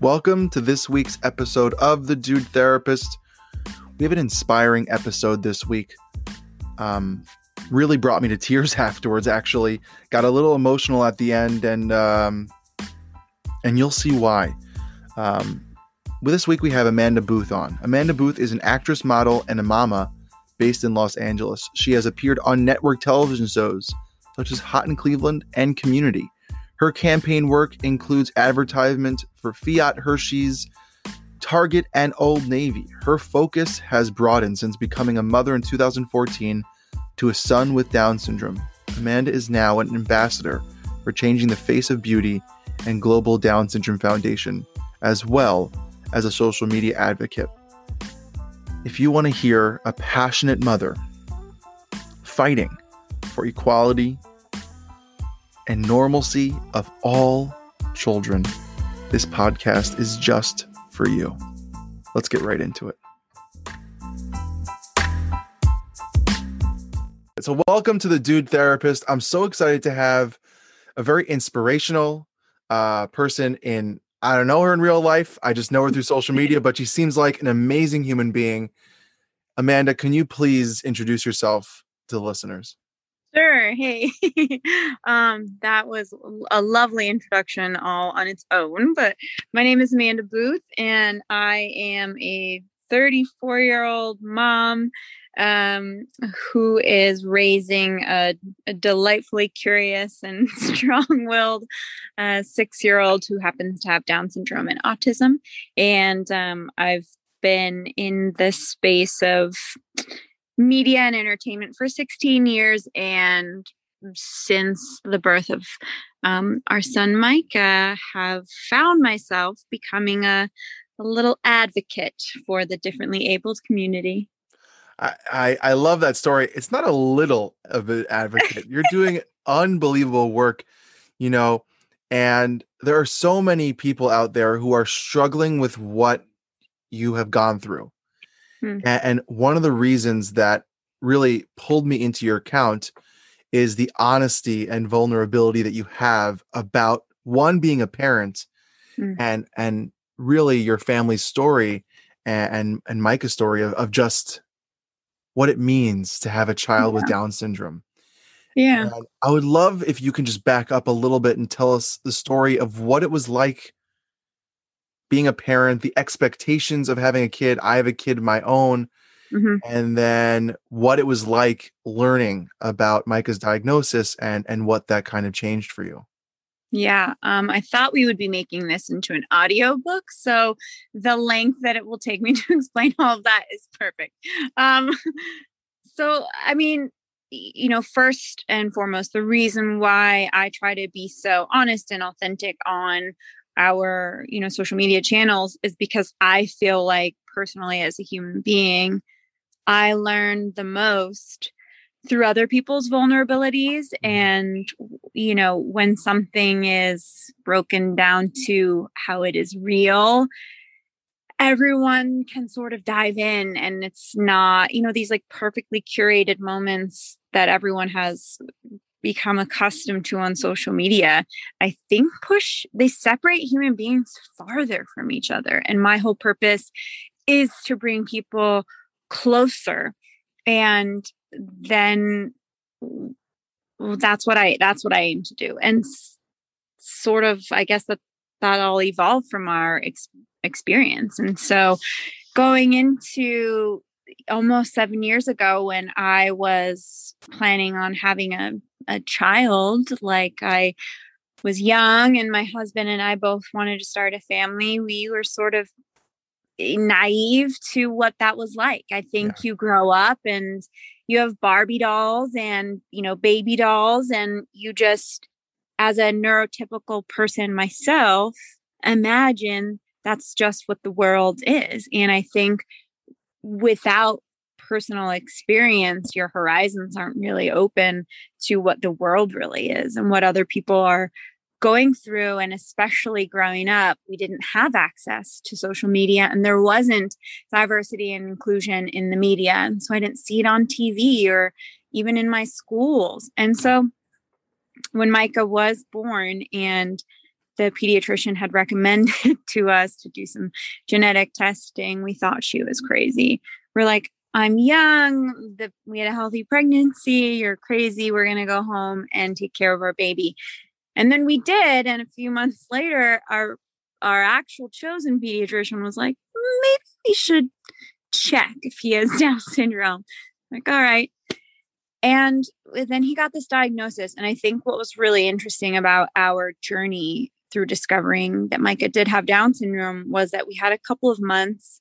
Welcome to this week's episode of The Dude Therapist. We have an inspiring episode this week. Um, really brought me to tears afterwards, actually. Got a little emotional at the end, and um, and you'll see why. Um, with this week, we have Amanda Booth on. Amanda Booth is an actress, model, and a mama based in Los Angeles. She has appeared on network television shows such as Hot in Cleveland and Community. Her campaign work includes advertisement for Fiat Hershey's, Target, and Old Navy. Her focus has broadened since becoming a mother in 2014 to a son with Down syndrome. Amanda is now an ambassador for Changing the Face of Beauty and Global Down Syndrome Foundation, as well as a social media advocate. If you want to hear a passionate mother fighting for equality and normalcy of all children, this podcast is just for you. Let's get right into it. So, welcome to the Dude Therapist. I'm so excited to have a very inspirational uh, person in. I don't know her in real life. I just know her through social media, but she seems like an amazing human being. Amanda, can you please introduce yourself to the listeners? Sure. Hey, um, that was a lovely introduction all on its own. But my name is Amanda Booth, and I am a 34 year old mom um, who is raising a, a delightfully curious and strong willed uh, six year old who happens to have Down syndrome and autism. And um, I've been in the space of media and entertainment for 16 years. And since the birth of um, our son Micah, have found myself becoming a, a little advocate for the differently abled community. I, I, love that story. It's not a little of an advocate. You're doing unbelievable work, you know, and there are so many people out there who are struggling with what you have gone through. Hmm. And, one of the reasons that really pulled me into your account is the honesty and vulnerability that you have about one being a parent hmm. and and really your family's story and and, and Micah's story of, of just what it means to have a child yeah. with Down syndrome. Yeah. And I would love if you can just back up a little bit and tell us the story of what it was like being a parent, the expectations of having a kid. I have a kid of my own. Mm-hmm. And then what it was like learning about Micah's diagnosis and and what that kind of changed for you. Yeah, um, I thought we would be making this into an audio book, so the length that it will take me to explain all of that is perfect. Um, so, I mean, you know, first and foremost, the reason why I try to be so honest and authentic on our you know social media channels is because i feel like personally as a human being i learn the most through other people's vulnerabilities mm-hmm. and you know when something is broken down to how it is real everyone can sort of dive in and it's not you know these like perfectly curated moments that everyone has become accustomed to on social media, I think push, they separate human beings farther from each other. And my whole purpose is to bring people closer. And then that's what I, that's what I aim to do. And sort of, I guess that that all evolved from our ex- experience. And so going into almost seven years ago when I was planning on having a, a child, like I was young and my husband and I both wanted to start a family, we were sort of eh, naive to what that was like. I think yeah. you grow up and you have Barbie dolls and, you know, baby dolls, and you just, as a neurotypical person myself, imagine that's just what the world is. And I think without personal experience, your horizons aren't really open to what the world really is and what other people are going through. And especially growing up, we didn't have access to social media and there wasn't diversity and inclusion in the media. And so I didn't see it on TV or even in my schools. And so when Micah was born and the pediatrician had recommended to us to do some genetic testing. We thought she was crazy. We're like, I'm young. The, we had a healthy pregnancy. You're crazy. We're going to go home and take care of our baby. And then we did. And a few months later, our our actual chosen pediatrician was like, maybe we should check if he has Down syndrome. Like, all right. And then he got this diagnosis. And I think what was really interesting about our journey through discovering that Micah did have Down syndrome was that we had a couple of months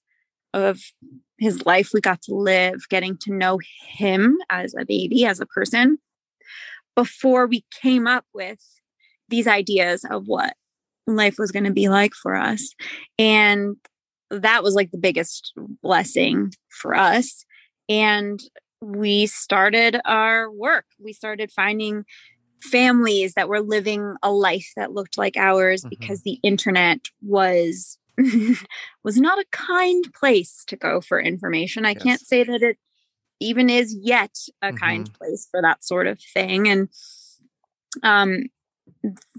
of his life we got to live, getting to know him as a baby, as a person, before we came up with these ideas of what life was going to be like for us. And that was like the biggest blessing for us. And we started our work. We started finding families that were living a life that looked like ours mm-hmm. because the internet was was not a kind place to go for information. I yes. can't say that it even is yet a mm-hmm. kind place for that sort of thing and um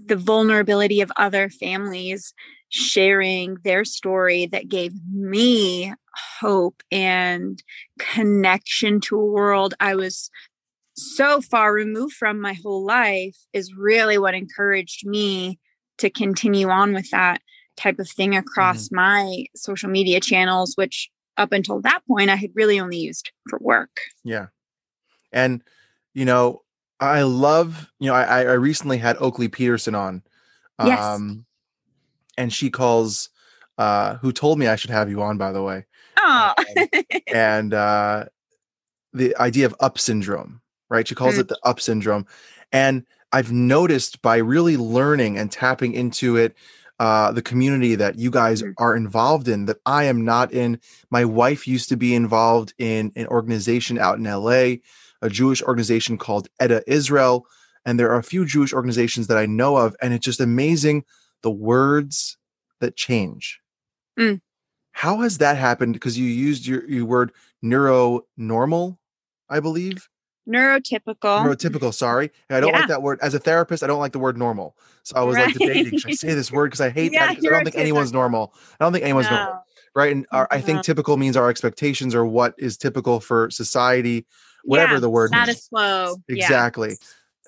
the vulnerability of other families sharing their story that gave me hope and connection to a world I was so far removed from my whole life is really what encouraged me to continue on with that type of thing across mm-hmm. my social media channels, which up until that point I had really only used for work. Yeah. And, you know, I love, you know, I, I recently had Oakley Peterson on. Yes. Um, and she calls, uh, who told me I should have you on, by the way. Oh. Um, and uh, the idea of up syndrome, right? She calls mm. it the up syndrome. And I've noticed by really learning and tapping into it, uh, the community that you guys mm. are involved in that I am not in. My wife used to be involved in an organization out in LA a Jewish organization called Etta Israel. And there are a few Jewish organizations that I know of, and it's just amazing the words that change. Mm. How has that happened? Because you used your, your word neuronormal, I believe. Neurotypical. Neurotypical, sorry. I don't yeah. like that word. As a therapist, I don't like the word normal. So I was right. like debating, should I say this word? Because I hate yeah, that. I don't think anyone's normal. I don't think anyone's no. normal. Right. And our, I think no. typical means our expectations are what is typical for society whatever yeah, the word status means. quo. Exactly.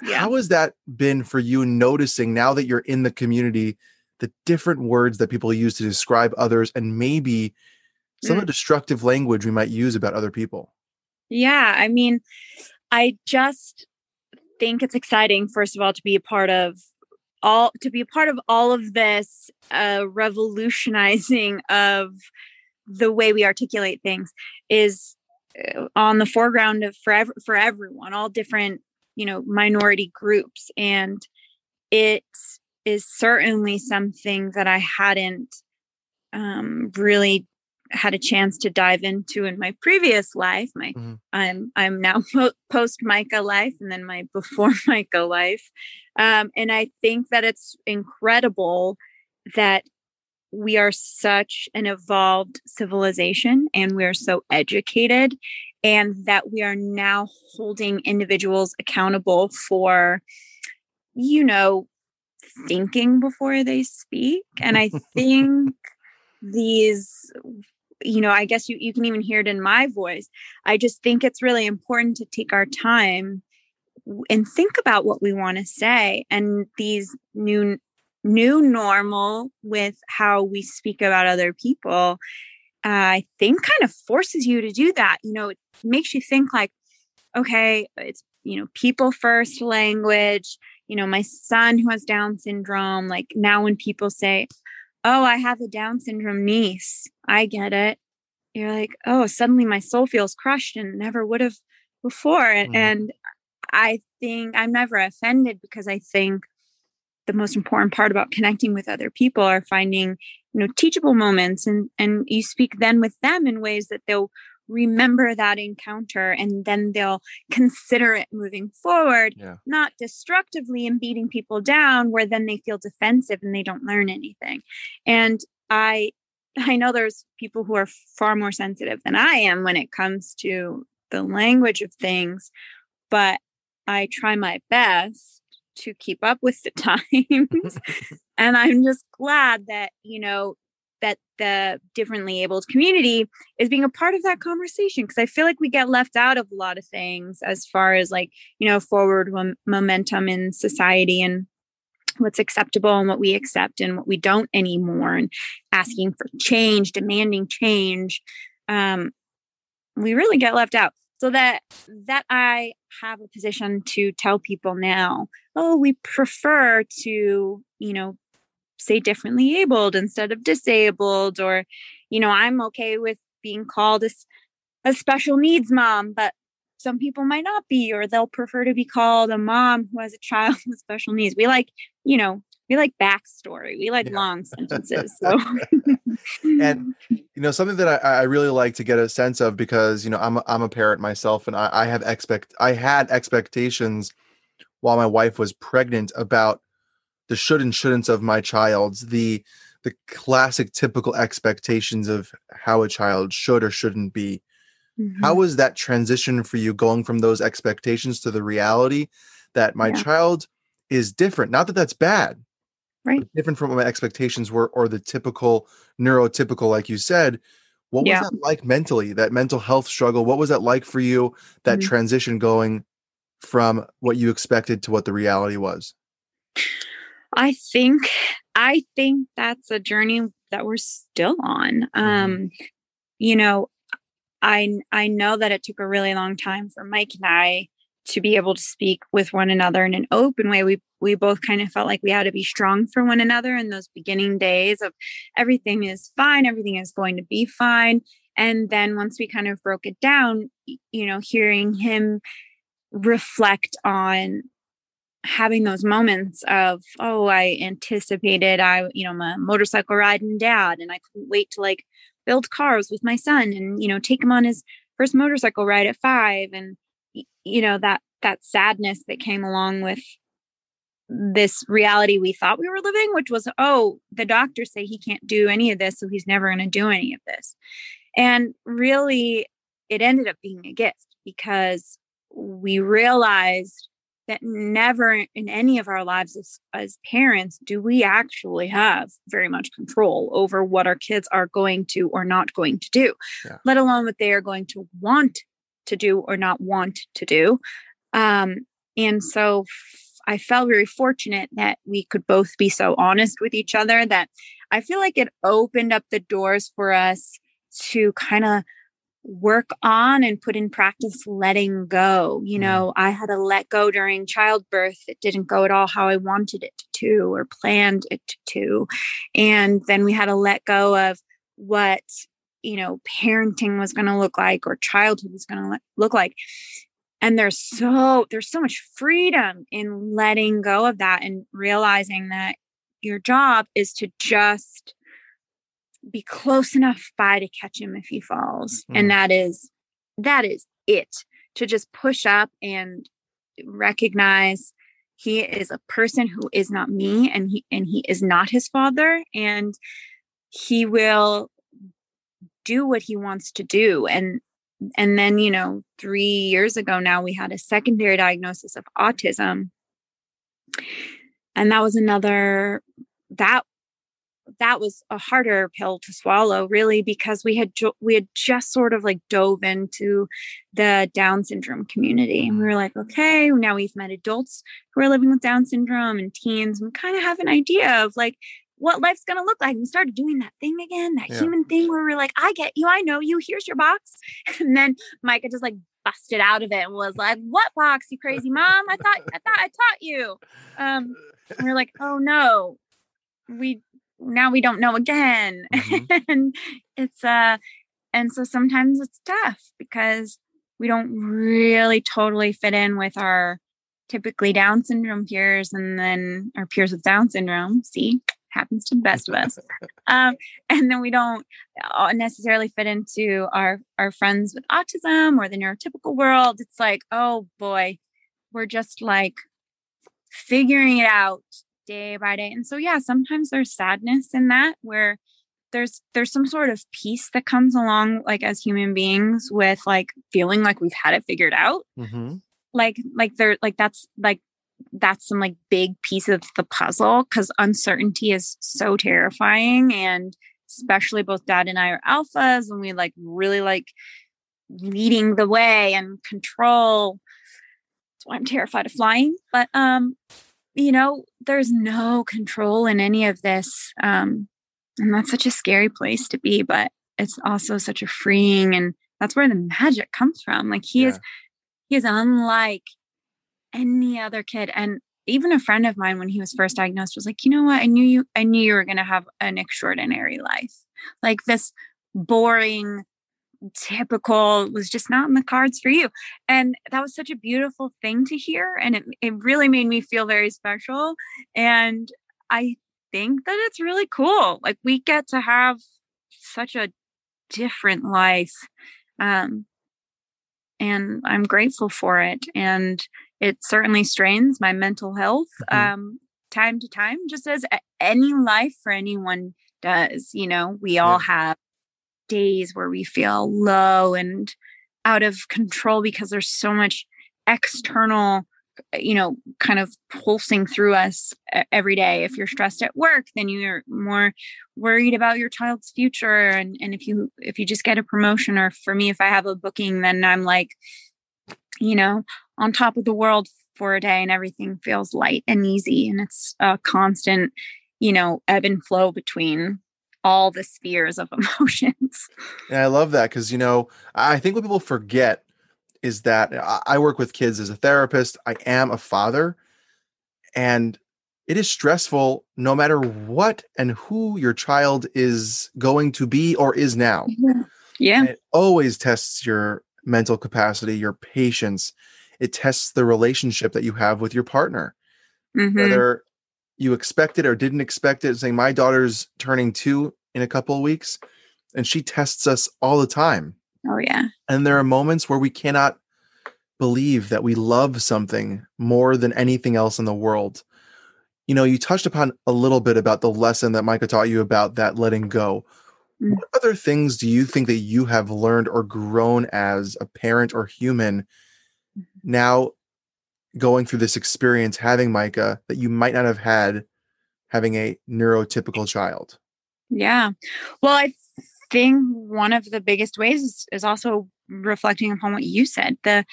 Yeah. How has that been for you noticing now that you're in the community, the different words that people use to describe others and maybe some mm. of the destructive language we might use about other people? Yeah. I mean, I just think it's exciting, first of all, to be a part of all to be a part of all of this uh, revolutionizing of the way we articulate things is uh, on the foreground of for, for everyone all different you know minority groups. And it is certainly something that i hadn't um, really had a chance to dive into in my previous life my mm-hmm. i'm i'm now post micah life and then my before micah life um, and i think that it's incredible that we are such an evolved civilization and we're so educated and that we are now holding individuals accountable for you know thinking before they speak and i think these you know i guess you, you can even hear it in my voice i just think it's really important to take our time and think about what we want to say and these new new normal with how we speak about other people, uh, I think kind of forces you to do that. You know, it makes you think like, okay, it's, you know, people first language. You know, my son who has Down syndrome, like now when people say, oh, I have a Down syndrome niece, I get it. You're like, oh, suddenly my soul feels crushed and never would have before. Mm-hmm. And I think I'm never offended because I think the most important part about connecting with other people are finding you know teachable moments and and you speak then with them in ways that they'll remember that encounter and then they'll consider it moving forward yeah. not destructively and beating people down where then they feel defensive and they don't learn anything and i i know there's people who are far more sensitive than i am when it comes to the language of things but i try my best to keep up with the times and i'm just glad that you know that the differently abled community is being a part of that conversation because I feel like we get left out of a lot of things as far as like, you know, forward momentum in society and what's acceptable and what we accept and what we don't anymore and asking for change, demanding change. Um, we really get left out. So that that I have a position to tell people now, oh, we prefer to, you know, say differently abled instead of disabled or you know i'm okay with being called a, a special needs mom but some people might not be or they'll prefer to be called a mom who has a child with special needs. We like you know we like backstory. We like yeah. long sentences so. And you know something that I, I, really like to get a sense of because you know i'm a, I'm a parent myself and I, I have expect i had expectations while my wife was pregnant about the should and shouldn'ts of my child's the the classic typical expectations of how a child should or shouldn't be mm-hmm. how was that transition for you going from those expectations to the reality that my yeah. child is different not that that's bad right different from what my expectations were or the typical neurotypical like you said what yeah. was that like mentally that mental health struggle what was that like for you that mm-hmm. transition going from what you expected to what the reality was I think I think that's a journey that we're still on. Mm-hmm. Um, you know, I I know that it took a really long time for Mike and I to be able to speak with one another in an open way. We we both kind of felt like we had to be strong for one another in those beginning days of everything is fine, everything is going to be fine. And then once we kind of broke it down, you know, hearing him reflect on having those moments of oh i anticipated i you know a motorcycle riding dad and i couldn't wait to like build cars with my son and you know take him on his first motorcycle ride at five and you know that that sadness that came along with this reality we thought we were living which was oh the doctors say he can't do any of this so he's never going to do any of this. And really it ended up being a gift because we realized that never in any of our lives as, as parents do we actually have very much control over what our kids are going to or not going to do, yeah. let alone what they are going to want to do or not want to do. Um, and so f- I felt very fortunate that we could both be so honest with each other that I feel like it opened up the doors for us to kind of work on and put in practice letting go. You mm-hmm. know, I had to let go during childbirth. It didn't go at all how I wanted it to or planned it to. And then we had to let go of what, you know, parenting was going to look like or childhood was going to look like. And there's so there's so much freedom in letting go of that and realizing that your job is to just be close enough by to catch him if he falls. Mm-hmm. And that is that is it. To just push up and recognize he is a person who is not me and he and he is not his father and he will do what he wants to do and and then you know 3 years ago now we had a secondary diagnosis of autism and that was another that that was a harder pill to swallow really because we had jo- we had just sort of like dove into the down syndrome community and we were like okay now we've met adults who are living with down syndrome and teens and we kind of have an idea of like what life's going to look like. We started doing that thing again, that yeah. human thing where we're like, I get you, I know you, here's your box. And then Micah just like busted out of it and was like, What box, you crazy mom? I thought I thought I taught you. Um, we're like, oh no, we now we don't know again. Mm-hmm. and it's uh and so sometimes it's tough because we don't really totally fit in with our typically down syndrome peers and then our peers with down syndrome. See? Happens to the best of us. Um, and then we don't uh, necessarily fit into our our friends with autism or the neurotypical world. It's like oh boy we're just like figuring it out day by day. And so yeah, sometimes there's sadness in that where there's there's some sort of peace that comes along like as human beings with like feeling like we've had it figured out. Mm-hmm. Like like there like that's like that's some like big piece of the puzzle because uncertainty is so terrifying and especially both dad and I are alphas and we like really like leading the way and control. That's why I'm terrified of flying. But um, you know, there's no control in any of this. Um, and that's such a scary place to be, but it's also such a freeing and that's where the magic comes from. Like he yeah. is he is unlike any other kid. And even a friend of mine when he was first diagnosed was like, you know what? I knew you I knew you were gonna have an extraordinary life. Like this boring typical was just not in the cards for you. And that was such a beautiful thing to hear. And it, it really made me feel very special. And I think that it's really cool. Like we get to have such a different life. Um, and I'm grateful for it. And it certainly strains my mental health mm-hmm. um, time to time, just as any life for anyone does. You know, we all yeah. have days where we feel low and out of control because there's so much external you know kind of pulsing through us every day. If you're stressed at work then you're more worried about your child's future. And and if you if you just get a promotion or for me if i have a booking then i'm like you know on top of the world for a day and everything feels light and easy. And it's a constant you know ebb and flow between all the spheres of emotions. And I love that because, you know, I think what people forget is that I work with kids as a therapist, I am a father, and it is stressful no matter what and who your child is going to be or is now. Yeah. It always tests your mental capacity, your patience. It tests the relationship that you have with your partner. Mm-hmm. Whether you expected or didn't expect it. Saying my daughter's turning two in a couple of weeks, and she tests us all the time. Oh yeah. And there are moments where we cannot believe that we love something more than anything else in the world. You know, you touched upon a little bit about the lesson that Micah taught you about that letting go. Mm. What other things do you think that you have learned or grown as a parent or human mm-hmm. now going through this experience having Micah that you might not have had having a neurotypical child? Yeah. Well, I think one of the biggest ways is, also reflecting upon what you said. The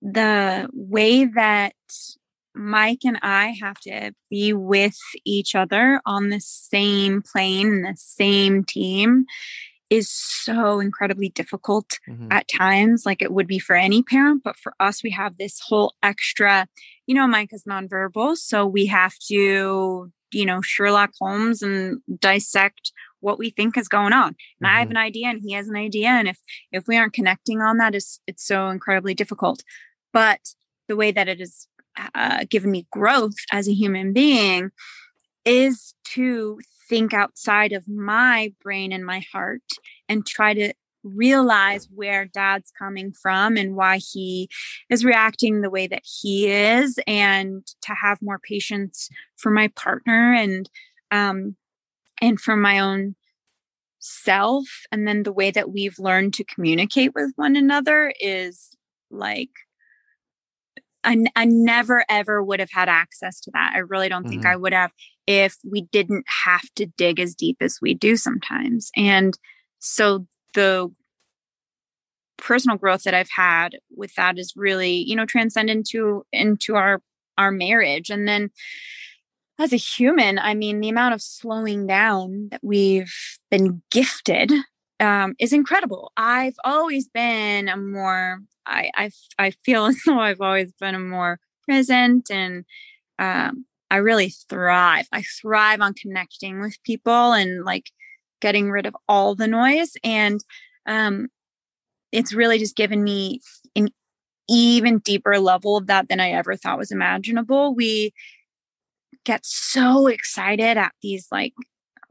the way that Mike and I have to be with each other on the same plane the same team is so incredibly difficult mm-hmm. at times, like it would be for any parent. But for us, we have this whole extra, you know, Mike is nonverbal. So we have to, you know, Sherlock Holmes and dissect what we think is going on. And mm-hmm. I have mm-hmm. an idea and he has an idea. And if if we aren't connecting on that, is it's so incredibly difficult. But the way that it has uh, given me growth as a human being is to think outside of my brain and my heart and try to realize where dad's coming from and why he is reacting the way that he is and to have more patience for my partner and um and for my own self. And then the way that we've learned to communicate with one another is like I, I never ever would have had access to that. I really don't mm-hmm. think I would have if we didn't have to dig as deep as we do sometimes. And so the personal growth that I've had with that is really, you know, transcend into into our our marriage. And then as a human, I mean, the amount of slowing down that we've been gifted um, is incredible. I've always been a more I I I feel as though I've always been a more present and um, I really thrive. I thrive on connecting with people and like getting rid of all the noise and um, it's really just given me an even deeper level of that than I ever thought was imaginable. We get so excited at these like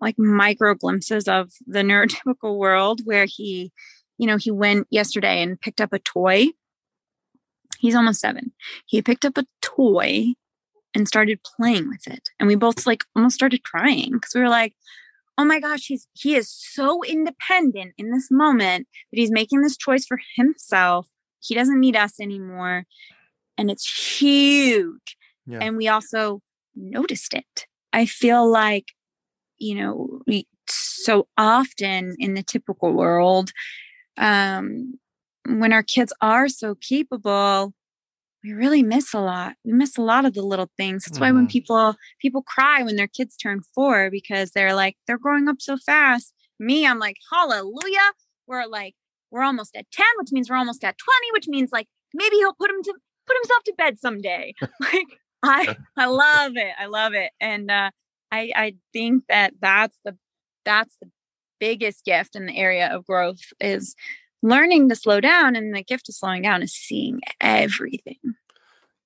like micro glimpses of the neurotypical world where he you know, he went yesterday and picked up a toy. He's almost seven. He picked up a toy and started playing with it. And we both like almost started crying because we were like, oh my gosh, he's he is so independent in this moment that he's making this choice for himself. He doesn't need us anymore. And it's huge. Yeah. And we also noticed it. I feel like, you know, we so often in the typical world, um, when our kids are so capable, we really miss a lot. We miss a lot of the little things. That's mm-hmm. why when mm-hmm. people people cry when their kids turn four because they're like they're growing up so fast. Me, I'm like hallelujah. We're like we're almost at ten, which means we're almost at twenty, which means like maybe he'll put him to put himself to bed someday. like I I love it. I love it, and uh, I I think that that's the that's the biggest gift in the area of growth is learning to slow down and the gift of slowing down is seeing everything.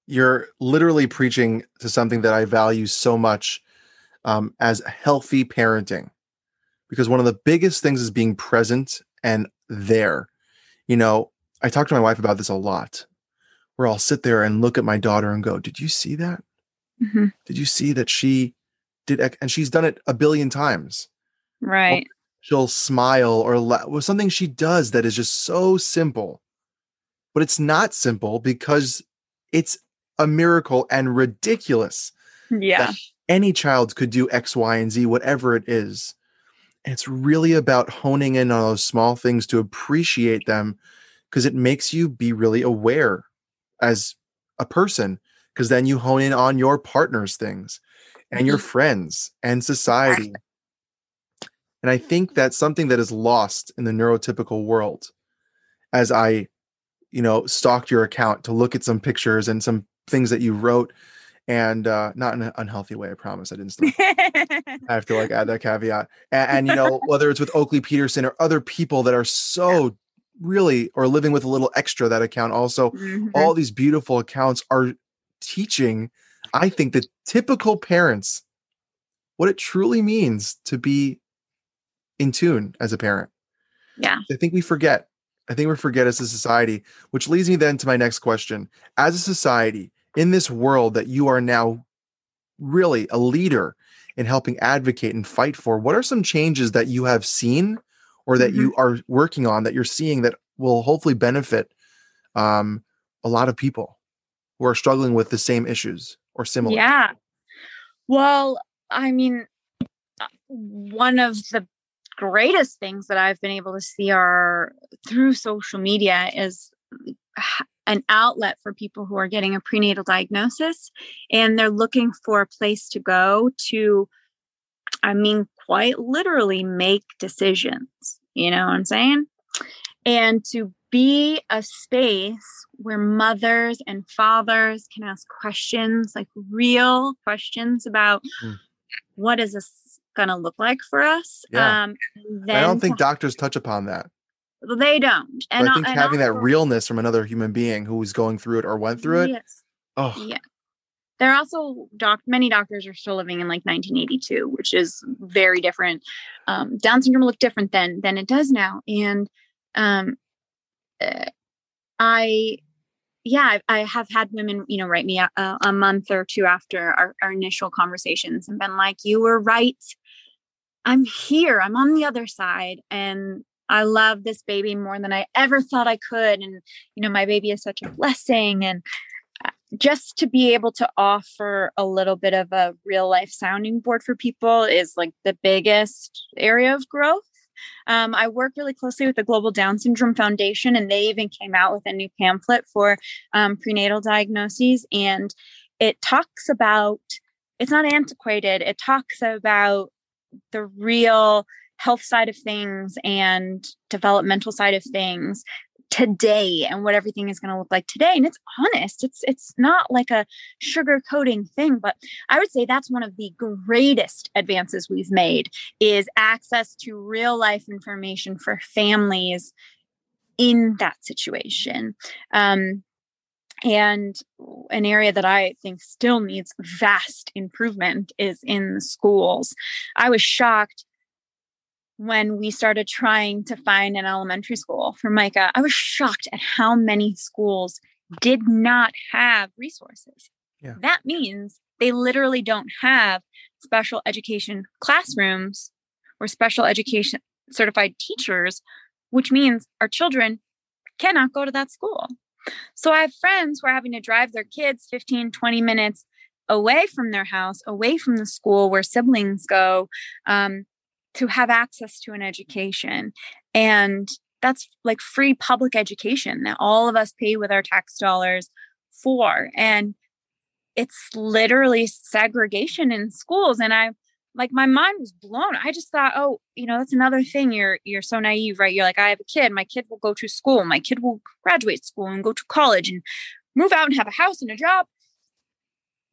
You're literally preaching to something that i value so much um, as healthy parenting because one of the biggest things is being present and there. You know i talk to my wife about this a lot where i'll sit there and look at my daughter and go did you see that? Mm-hmm. did you see that she did and she's done it a billion times right she'll smile or la- something she does that is just so simple. But it's not simple because it's a miracle and ridiculous. Yeah. any child could do X, Y, and Z, whatever it is. And it's really about honing in on those small things to appreciate them because it makes you be really aware as a person. Because then you hone in on your partner's things and your mm-hmm. friends and society and I think that's something that is lost in the neurotypical world. As I, you know, stalked your account to look at some pictures and some things that you wrote, and uh, not in an unhealthy way. I promise. I didn't. Stop. I have to like add that caveat. And, and, you know, whether it's with Oakley Peterson or other people that are so really or living with a little extra that account also mm-hmm. all these beautiful accounts are teaching i think the typical parents what it truly means to be in tune as a parent. Yeah. I think we forget. I think we forget as a society, which leads me then to my next question. As a society, in this world that you are now really a leader in helping advocate and fight for, what are some changes that you have seen or that mm-hmm. you are working on that you're seeing that will hopefully benefit um, a lot of people who are struggling with the same issues or similar? Yeah. Well, I mean, uh, one of the greatest things that I've been able to see are through social media is an outlet for people who are getting a prenatal diagnosis and they're looking for a place to go to I mean quite literally make decisions. You know what I'm saying? And to be a space where mothers and fathers can ask questions, like real questions about mm. what is this going to look like for us. Yeah. Um, I don't think to, doctors touch upon that. They don't. And I think and having also, that realness from another human being who was going through it or went through it. Yes. Oh. Yeah. There are also doc many doctors are still living in like 1982, which is very different. Um, Down syndrome looked different then than it does now, and um, I yeah, I, I, have had women, you know, write me a, a month or two after our, our, initial conversations and been like, "You were right. I'm here. I'm on the other side, and I love this baby more than I ever thought I could. And you know, my baby is such a blessing, and uh, just to be able to offer a little bit of a real life sounding board for people is like the biggest area of growth um, I work really closely with the Global Down Syndrome Foundation, and they even came out with a new pamphlet for um, prenatal diagnoses. And it talks about, it's not antiquated, it talks about the real health side of things and developmental side of things today and what everything is going to look like today and it's honest it's it's not like a sugar coating thing but i would say that's one of the greatest advances we've made is access to real life information for families in that situation um, and an area that I think still needs vast improvement is in the schools. I was shocked when we started trying to find an elementary school for Micah, I was shocked at how many schools did not have resources. Yeah. That means they literally don't have special education classrooms or special education certified teachers, which means our children cannot go to that school. So I have friends who are having to drive their kids 15, 20 minutes away from their house, away from the school where siblings go, um, to have access to an education. And that's like free public education that all of us pay with our tax dollars for. And it's literally segregation in schools. And I like my mind was blown. I just thought, oh, you know, that's another thing. You're you're so naive, right? You're like, I have a kid. My kid will go to school. My kid will graduate school and go to college and move out and have a house and a job.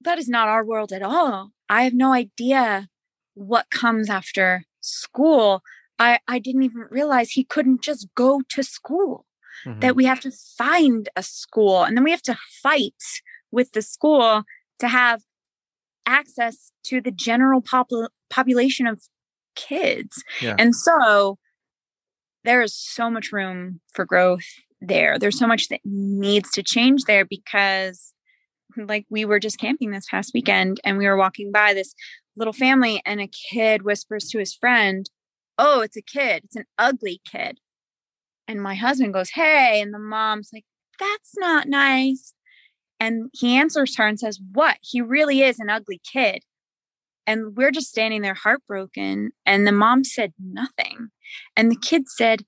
That is not our world at all. I have no idea what comes after school. I, I didn't even realize he couldn't just go to school, mm-hmm. that we have to find a school and then we have to fight with the school to have access to the general popul- population of kids. Yeah. And so there is so much room for growth there. There's so much that needs to change there because like we were just camping this past weekend and we were walking by this little family and a kid whispers to his friend, "Oh, it's a kid. It's an ugly kid." And my husband goes, "Hey," and the mom's like, "That's not nice." And he answers her and says, What? He really is an ugly kid. And we're just standing there heartbroken. And the mom said nothing. And the kid said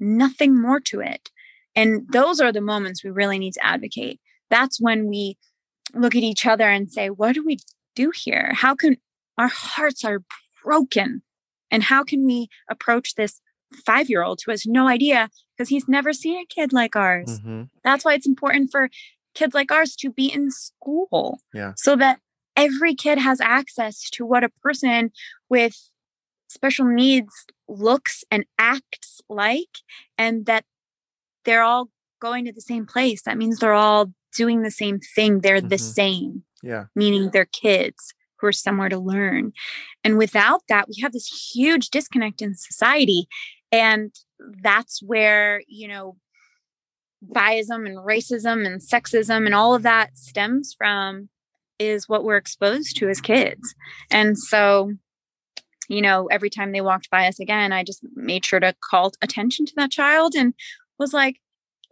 nothing more to it. And those are the moments we really need to advocate. That's when we look at each other and say, What do we do here? How can our hearts are broken? And how can we approach this five year old who has no idea because he's never seen a kid like ours? Mm-hmm. That's why it's important for kids like ours to be in school. Yeah. So that every kid has access to what a person with special needs looks and acts like and that they're all going to the same place. That means they're all doing the same thing. They're mm-hmm. the same. Yeah. Meaning they're kids who are somewhere to learn. And without that, we have this huge disconnect in society. And that's where, you know, biasm and racism and sexism and all of that stems from is what we're exposed to as kids. And so, you know, every time they walked by us again, I just made sure to call attention to that child and was like,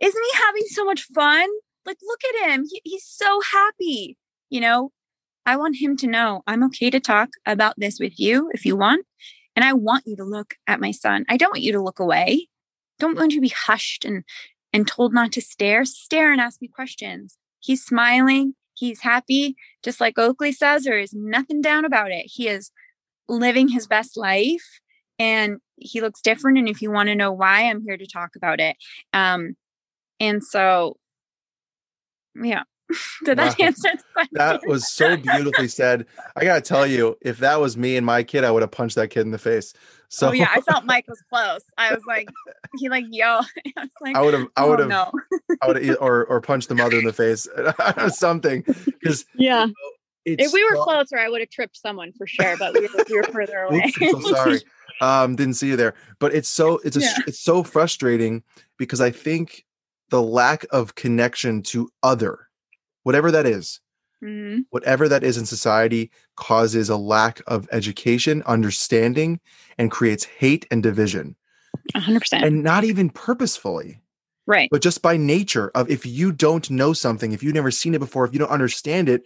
isn't he having so much fun? Like, look at him. He, he's so happy. You know, I want him to know I'm okay to talk about this with you if you want. And I want you to look at my son. I don't want you to look away. Don't want you to be hushed and and told not to stare, stare and ask me questions. He's smiling. He's happy. Just like Oakley says, there is nothing down about it. He is living his best life and he looks different. And if you want to know why, I'm here to talk about it. Um, and so, yeah. Did that wow. answer That was so beautifully said. I gotta tell you, if that was me and my kid, I would have punched that kid in the face. So oh, yeah, I felt Mike was close. I was like, he like yo. I, like, I would have, I would have, oh, no. I would have, or or punched the mother in the face, something. Because yeah, you know, if we were closer, I would have tripped someone for sure. But we were, we were further away. Oops, so sorry, um, didn't see you there. But it's so it's a yeah. it's so frustrating because I think the lack of connection to other, whatever that is, Mm-hmm. Whatever that is in society causes a lack of education, understanding, and creates hate and division. 100%. And not even purposefully. Right. But just by nature of if you don't know something, if you've never seen it before, if you don't understand it,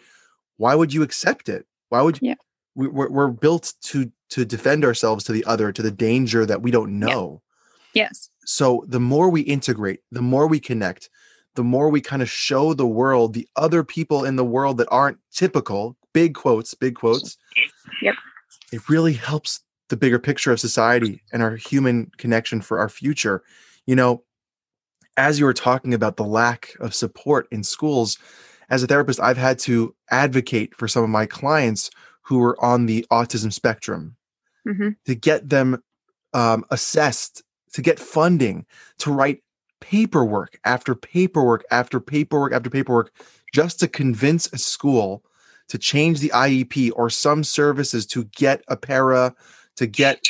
why would you accept it? Why would you? Yeah. We, we're, we're built to to defend ourselves to the other, to the danger that we don't know. Yeah. Yes. So the more we integrate, the more we connect, the more we kind of show the world the other people in the world that aren't typical, big quotes, big quotes. Yep. It really helps the bigger picture of society and our human connection for our future. You know, as you were talking about the lack of support in schools, as a therapist, I've had to advocate for some of my clients who are on the autism spectrum mm-hmm. to get them um, assessed, to get funding, to write paperwork after paperwork after paperwork after paperwork just to convince a school to change the IEP or some services to get a para, to get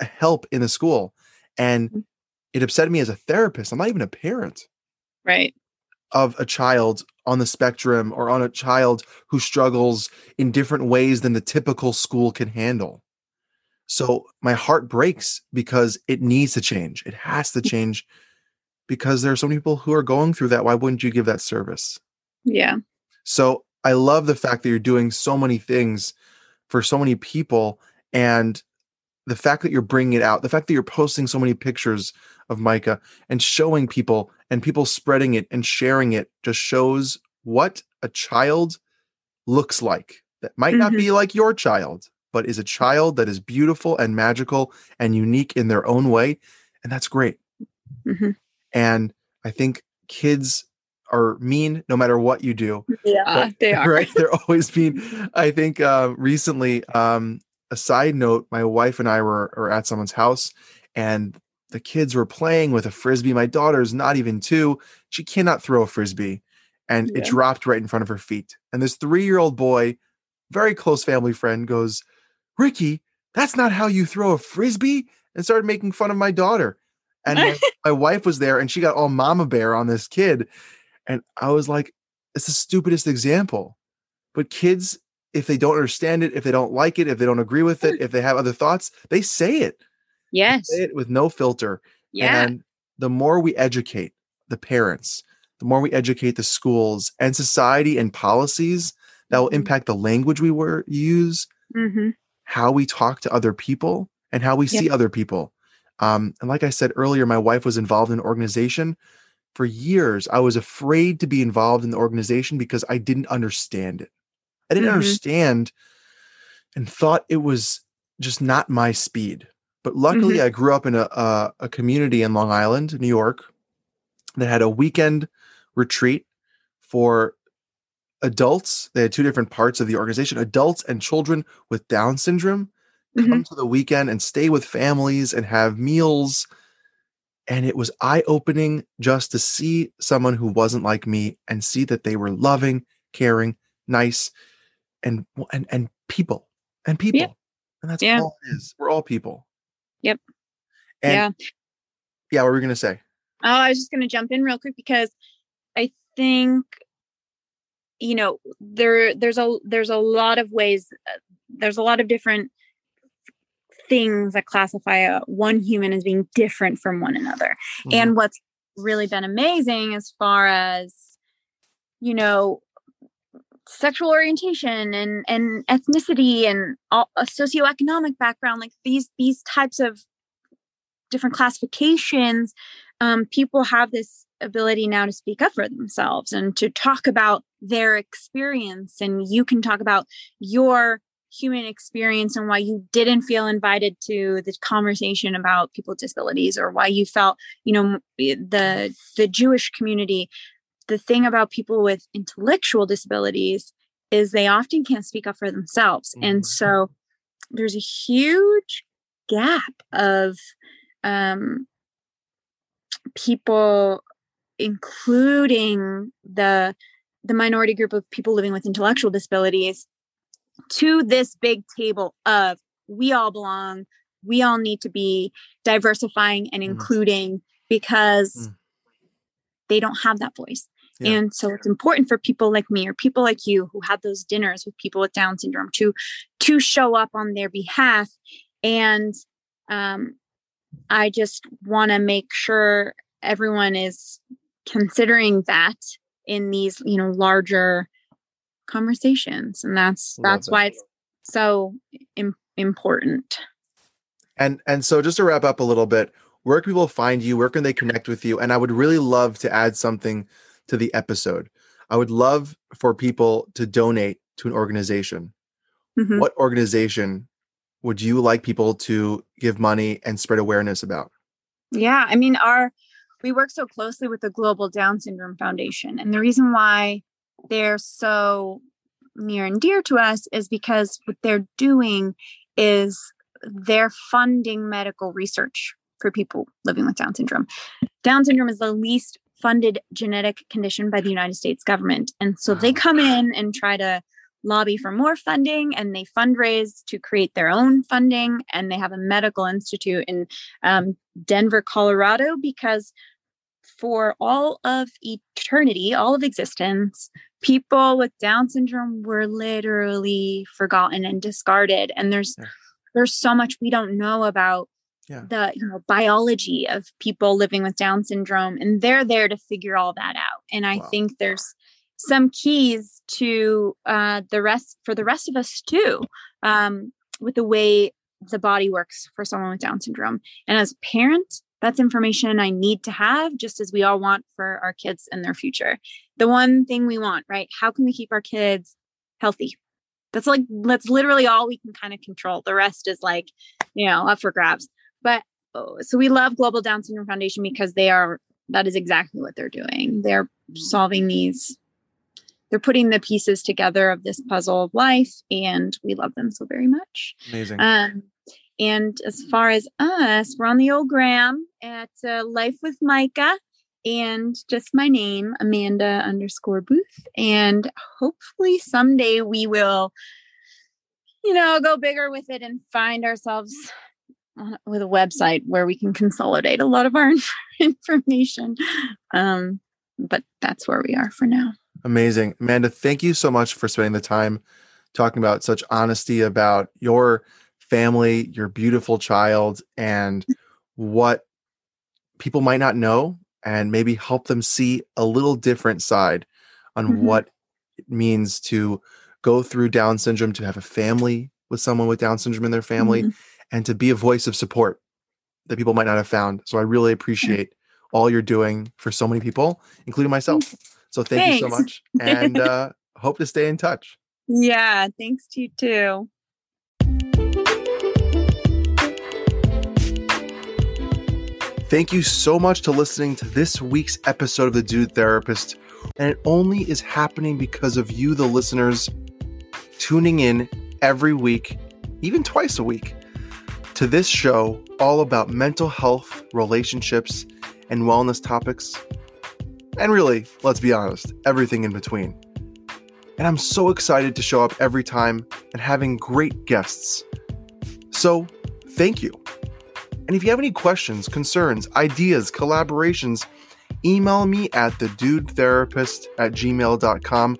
help in the school. And mm. it upset me as a therapist. I'm not even a parent. Right. Of a child on the spectrum or on a child who struggles in different ways than the typical school can handle. So my heart breaks because it needs to change. It has to change because there are so many people who are going through that. Why wouldn't you give that service? Yeah. So I love the fact that you're doing so many things for so many people and the fact that you're bringing it out, the fact that you're posting so many pictures of Micah and showing people and people spreading it and sharing it just shows what a child looks like. That might mm-hmm. not be like your child, but is a child that is beautiful and magical and unique in their own way. And that's great. Mm-hmm. And I think kids are mean no matter what you do. Yeah, but, they are. Right. They're always mean. I think uh, recently, um, a side note, my wife and I were, were at someone's house and the kids were playing with a frisbee. My daughter's not even two. She cannot throw a frisbee. And yeah. it dropped right in front of her feet. And this three year old boy, very close family friend, goes, Ricky, that's not how you throw a frisbee. And started making fun of my daughter. And my, my wife was there and she got all mama bear on this kid. And I was like, it's the stupidest example. But kids, if they don't understand it, if they don't like it, if they don't agree with it, if they have other thoughts, they say it. Yes. Say it with no filter. Yeah. And the more we educate the parents, the more we educate the schools and society and policies that will mm-hmm. impact the language we were use, mm-hmm. how we talk to other people, and how we yep. see other people. Um, and like I said earlier, my wife was involved in an organization. For years, I was afraid to be involved in the organization because I didn't understand it. I didn't mm-hmm. understand and thought it was just not my speed. But luckily, mm-hmm. I grew up in a, a, a community in Long Island, New York, that had a weekend retreat for adults. They had two different parts of the organization: adults and children with Down syndrome mm-hmm. come to the weekend and stay with families and have meals. And it was eye opening just to see someone who wasn't like me and see that they were loving, caring, nice, and and and people and people. Yeah. And that's yeah. all it is. We're all people. Yep. And yeah. Yeah, what were we gonna say? Oh, I was just gonna jump in real quick because I think you know there there's a there's a lot of ways uh, there's a lot of different things that classify a, one human as being different from one another. Mm-hmm. And what's really been amazing as far as you know sexual orientation and and ethnicity and all, a socioeconomic background like these these types of different classifications um, people have this ability now to speak up for themselves and to talk about their experience and you can talk about your human experience and why you didn't feel invited to the conversation about people with disabilities or why you felt you know the the jewish community the thing about people with intellectual disabilities is they often can't speak up for themselves. Mm-hmm. And so there's a huge gap of um, people, including the the minority group of people living with intellectual disabilities, to this big table of we all belong, we all need to be diversifying and mm-hmm. including mm. because mm. they don't have that voice. Yeah. And so it's important for people like me or people like you who have those dinners with people with Down syndrome to to show up on their behalf. And um, I just want to make sure everyone is considering that in these, you know, larger conversations, and that's that's that. why it's so Im- important. And and so just to wrap up a little bit, where can people find you? Where can they connect with you? And I would really love to add something to the episode. I would love for people to donate to an organization. Mm-hmm. What organization would you like people to give money and spread awareness about? Yeah, I mean, our we work so closely with the Global Down Syndrome Foundation, and the reason why they're so near and dear to us is because what they're doing is they're funding medical research for people living with Down syndrome. Down syndrome is the least funded genetic condition by the United States government. And so they come in and try to lobby for more funding and they fundraise to create their own funding. And they have a medical institute in um, Denver, Colorado, because for all of eternity, all of existence, people with Down syndrome were literally forgotten and discarded. And there's yeah. there's so much we don't know about yeah. the you know biology of people living with down syndrome and they're there to figure all that out and i wow. think there's some keys to uh, the rest for the rest of us too, um, with the way the body works for someone with Down syndrome. And as a parent, that's information I need to have, just as we all want for our kids and their future. The one thing we want, right? How can we keep our kids healthy? That's like, that's literally all we can kind of control. The rest is like, you know, up for grabs. But oh, so we love Global Down Syndrome Foundation because they are, that is exactly what they're doing. They're solving these, they're putting the pieces together of this puzzle of life, and we love them so very much. Amazing. Um, and as far as us, we're on the old gram at uh, Life with Micah and just my name, Amanda underscore Booth. And hopefully someday we will, you know, go bigger with it and find ourselves with a website where we can consolidate a lot of our information. Um, but that's where we are for now. Amazing. Amanda, thank you so much for spending the time talking about such honesty about your family, your beautiful child, and what people might not know, and maybe help them see a little different side on mm-hmm. what it means to go through Down syndrome, to have a family with someone with Down syndrome in their family, mm-hmm. and to be a voice of support that people might not have found. So I really appreciate all you're doing for so many people, including myself. So thank thanks. you so much, and uh, hope to stay in touch. Yeah, thanks to you too. Thank you so much to listening to this week's episode of The Dude Therapist. And it only is happening because of you, the listeners, tuning in every week, even twice a week, to this show all about mental health, relationships, and wellness topics. And really, let's be honest, everything in between. And I'm so excited to show up every time and having great guests. So, thank you. And if you have any questions, concerns, ideas, collaborations, email me at the dude therapist at gmail.com.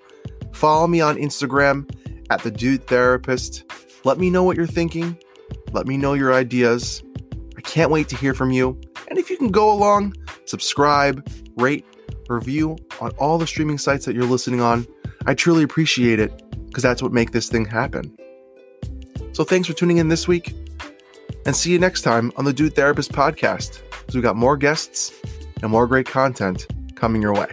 Follow me on Instagram at the dude therapist. Let me know what you're thinking. Let me know your ideas. I can't wait to hear from you. And if you can go along, subscribe, rate, review on all the streaming sites that you're listening on. I truly appreciate it because that's what make this thing happen. So thanks for tuning in this week and see you next time on the Dude Therapist podcast because we got more guests and more great content coming your way.